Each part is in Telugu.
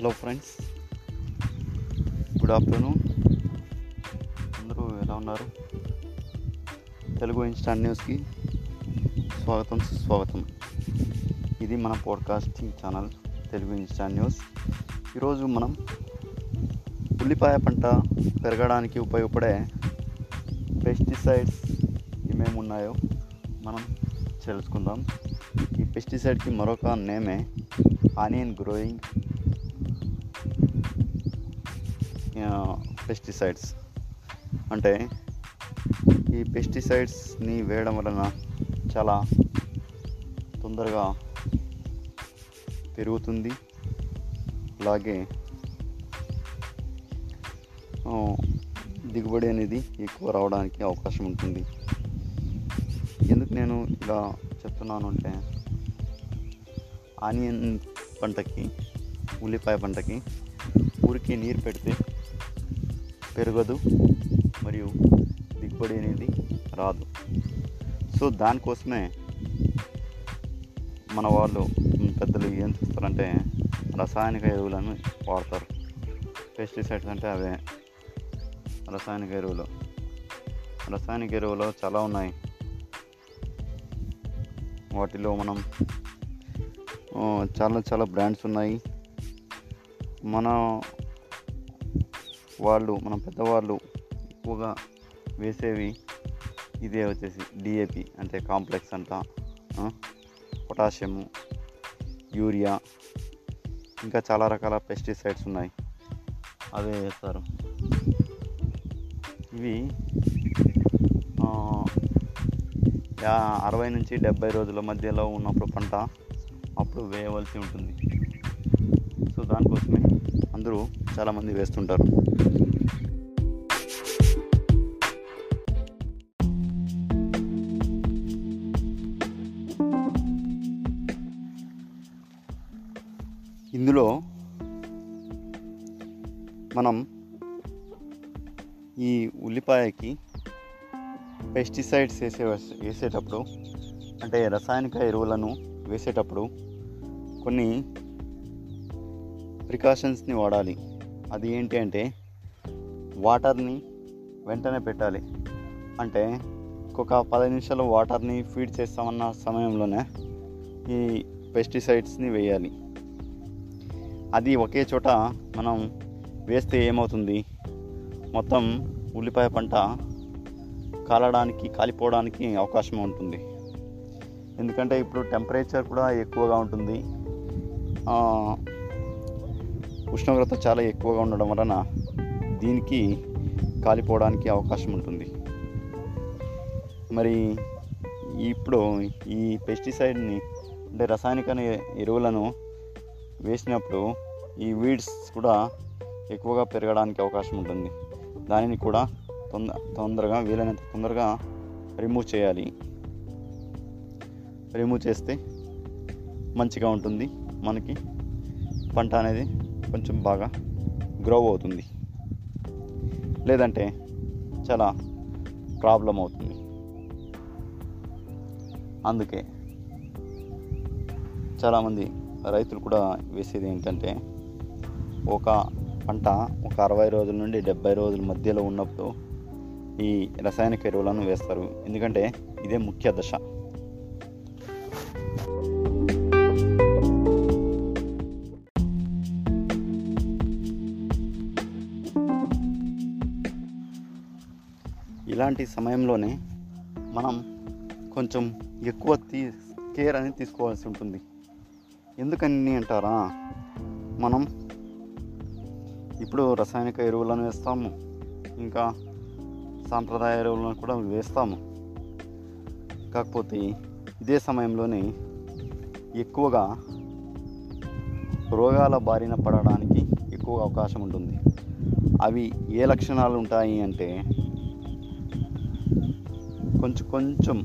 హలో ఫ్రెండ్స్ గుడ్ ఆఫ్టర్నూన్ అందరూ ఎలా ఉన్నారు? తెలుగు ఇన్స్టాంట్ న్యూస్కి స్వాగతం సుస్వాగతం. ఇది మన podcasting channel Telugu instant news ఈరోజు మనం ఉల్లిపాయ పంట పెరగడానికి ఉపయోగపడే పెస్టిసైడ్స్ ఏమేమి ఉన్నాయో మనం తెలుసుకుందాం. ఈ పెస్టిసైడ్కి మరొక నేమే ఆనియన్ గ్రోయింగ్ పెస్టిసైడ్స్ అంటే ఈ పెస్టిసైడ్స్ని వేయడం వలన చాలా తొందరగా పెరుగుతుంది. అలాగే దిగుబడి అనేది ఎక్కువ రావడానికి అవకాశం ఉంటుంది. ఎందుకు నేను ఇలా చెప్తున్నాను అంటే ఆనియన్ పంటకి ఉల్లిపాయ పంటకి ఊరికి నీరు పెడితే పెరగదు మరియు దిగుబడి అనేది రాదు. సో దానికోసమే మన వాళ్ళు పెద్దలు ఏం చేస్తారంటే రసాయనిక ఎరువులను వాడతారు. పెస్టిసైడ్స్ అంటే అవే. రసాయనిక ఎరువులు. రసాయనిక ఎరువులు చాలా ఉన్నాయి. వాటిలో మనం చాలా చాలా బ్రాండ్స్ ఉన్నాయి. మన వాళ్ళు మన పెద్దవాళ్ళు ఎక్కువగా వేసేవి ఇదే వచ్చేసి డిఏపి అంటే కాంప్లెక్స్ అంట పొటాషియము యూరియా ఇంకా చాలా రకాల పెస్టిసైడ్స్ ఉన్నాయి. అవే వేస్తారు. ఇవి అరవై నుంచి డెబ్బై రోజుల మధ్యలో ఉన్నప్పుడు పంట అప్పుడు వేయవలసి ఉంటుంది. సో దానికోసమే అందరూ చాలామంది వేస్తుంటారు. ఇందులో మనం ఈ ఉల్లిపాయకి పెస్టిసైడ్స్ వేసే వేసేటప్పుడు అంటే రసాయనిక ఎరువులను వేసేటప్పుడు కొన్ని ప్రికాషన్స్ని వాడాలి. అది ఏంటి అంటే వాటర్ని వెంటనే పెట్టాలి. అంటే ఒక పది నిమిషాలు వాటర్ని ఫీడ్ చేస్తామన్న సమయంలోనే ఈ పెస్టిసైడ్స్ని వేయాలి. అది ఒకే చోట మనం వేస్తే ఏమవుతుంది? మొత్తం ఉల్లిపాయ పంట కాలడానికి కాలిపోవడానికి అవకాశం ఉంటుంది. ఎందుకంటే ఇప్పుడు టెంపరేచర్ కూడా ఎక్కువగా ఉంటుంది. ఉష్ణోగ్రత చాలా ఎక్కువగా ఉండడం వలన దీనికి కాలిపోవడానికి అవకాశం ఉంటుంది. మరి ఇప్పుడు ఈ పెస్టిసైడ్ని అంటే రసాయనిక ఎరువులను వేసినప్పుడు ఈ వీడ్స్ కూడా ఎక్కువగా పెరగడానికి అవకాశం ఉంటుంది. దానిని కూడా తొంద తొందరగా వీలైనంత తొందరగా రిమూవ్ చేయాలి. రిమూవ్ చేస్తే మంచిగా ఉంటుంది. మనకి పంట అనేది కొంచెం బాగా గ్రో అవుతుంది. లేదంటే చాలా ప్రాబ్లం అవుతుంది. అందుకే చాలామంది రైతులు కూడా వేసేది ఏంటంటే ఒక పంట ఒక అరవై రోజుల నుండి డెబ్బై రోజుల మధ్యలో ఉన్నప్పుడు ఈ రసాయనిక ఎరువులను వేస్తారు. ఎందుకంటే ఇదే ముఖ్య దశ. ఇలాంటి సమయంలోనే మనం కొంచెం ఎక్కువ తీ కేర్ అనేది తీసుకోవాల్సి ఉంటుంది. ఎందుకని అంటారా? మనం ఇప్పుడు రసాయనిక ఎరువులను వేస్తాము. ఇంకా సాంప్రదాయ ఎరువులను కూడా వేస్తాము. కాకపోతే ఇదే సమయంలోనే ఎక్కువగా రోగాల బారిన పడడానికి ఎక్కువ అవకాశం ఉంటుంది. అవి ఏ లక్షణాలు ఉంటాయి అంటే కొంచెం కొంచెం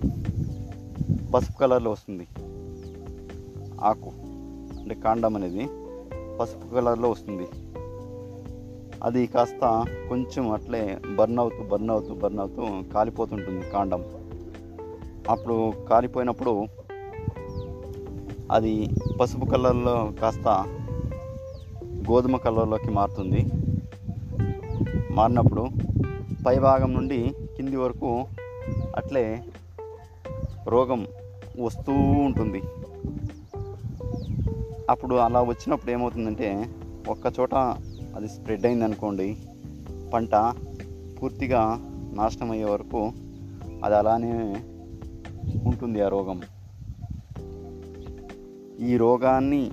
పసుపు కలర్లో వస్తుంది. ఆకు అంటే కాండం అనేది పసుపు కలర్లో వస్తుంది. అది కాస్త కొంచెం అట్లే బర్న్ అవుతూ బర్న్ అవుతూ బర్న్ అవుతూ కాలిపోతుంటుంది కాండం. అప్పుడు కాలిపోయినప్పుడు అది పసుపు కలర్లో కాస్త గోధుమ కలర్లోకి మారుతుంది. మారినప్పుడు పై భాగం నుండి కింది వరకు అట్లే రోగం వస్తూ ఉంటుంది. అప్పుడు అలా వచ్చినప్పుడు ఏమవుతుందంటే ఒక్కచోట అది స్ప్రెడ్ అయింది అనుకోండి పంట పూర్తిగా నాశనం అయ్యే వరకు అది అలానే ఉంటుంది ఆ రోగం. ఈ రోగాన్ని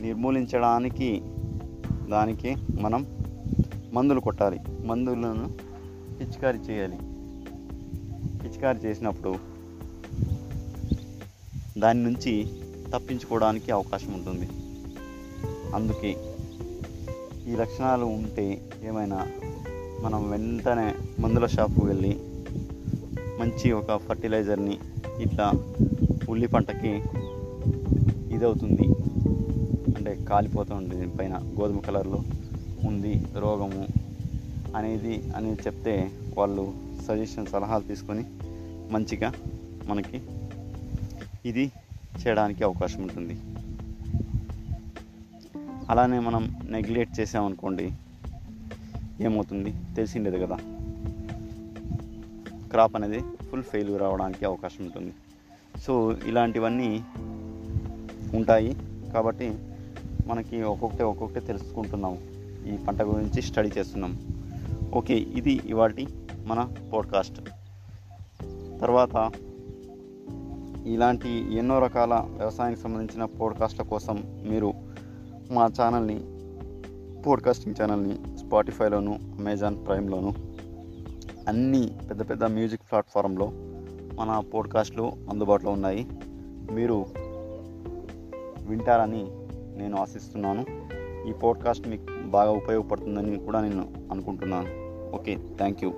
నిర్మూలించడానికి దానికి మనం మందులు కొట్టాలి. మందులను పిచికారి చేయాలి. పిచికారి చేసినప్పుడు దాని నుంచి తప్పించుకోవడానికి అవకాశం ఉంటుంది. అందుకే ఈ లక్షణాలు ఉంటే ఏమైనా మనం వెంటనే మందుల షాప్కి వెళ్ళి మంచి ఒక ఫర్టిలైజర్ని ఇట్లా ఉల్లి పంటకి ఇదవుతుంది. అంటే కాలిపోతూ ఉంటుంది. పైన గోధుమ కలర్లో ఉంది రోగము అనేది అని చెప్తే వాళ్ళు సజెషన్ సలహాలు తీసుకొని మంచిగా మనకి ఇది చేయడానికి అవకాశం ఉంటుంది. అలానే మనం నెగ్లెక్ట్ చేసామనుకోండి ఏమవుతుంది? తెలిసిండేది కదా. క్రాప్ అనేది ఫుల్ ఫెయిల్యూర్ రావడానికి అవకాశం ఉంటుంది. సో ఇలాంటివన్నీ ఉంటాయి. కాబట్టి మనకి ఒక్కొక్కటి ఒక్కొక్కటి తెలుసుకుంటున్నాము. ఈ పంట గురించి స్టడీ చేస్తున్నాం ఓకే ఇది ఇవాటి మన పోడ్కాస్ట్ తర్వాత ఇలాంటి ఎన్నో రకాల వ్యవసాయానికి సంబంధించిన పోడ్కాస్ట్ల కోసం మీరు మా ఛానల్ని పోడ్కాస్టింగ్ ఛానల్ని స్పాటిఫైలోను అమెజాన్ ప్రైమ్లోను అన్ని పెద్ద పెద్ద మ్యూజిక్ ప్లాట్ఫారంలో మన పోడ్కాస్ట్లు అందుబాటులో ఉన్నాయి. మీరు వింటారని నేను ఆశిస్తున్నాను. ఈ పోడ్కాస్ట్ మీకు బాగా ఉపయోగపడుతుందని కూడా నేను అనుకుంటున్నాను. Okay thank you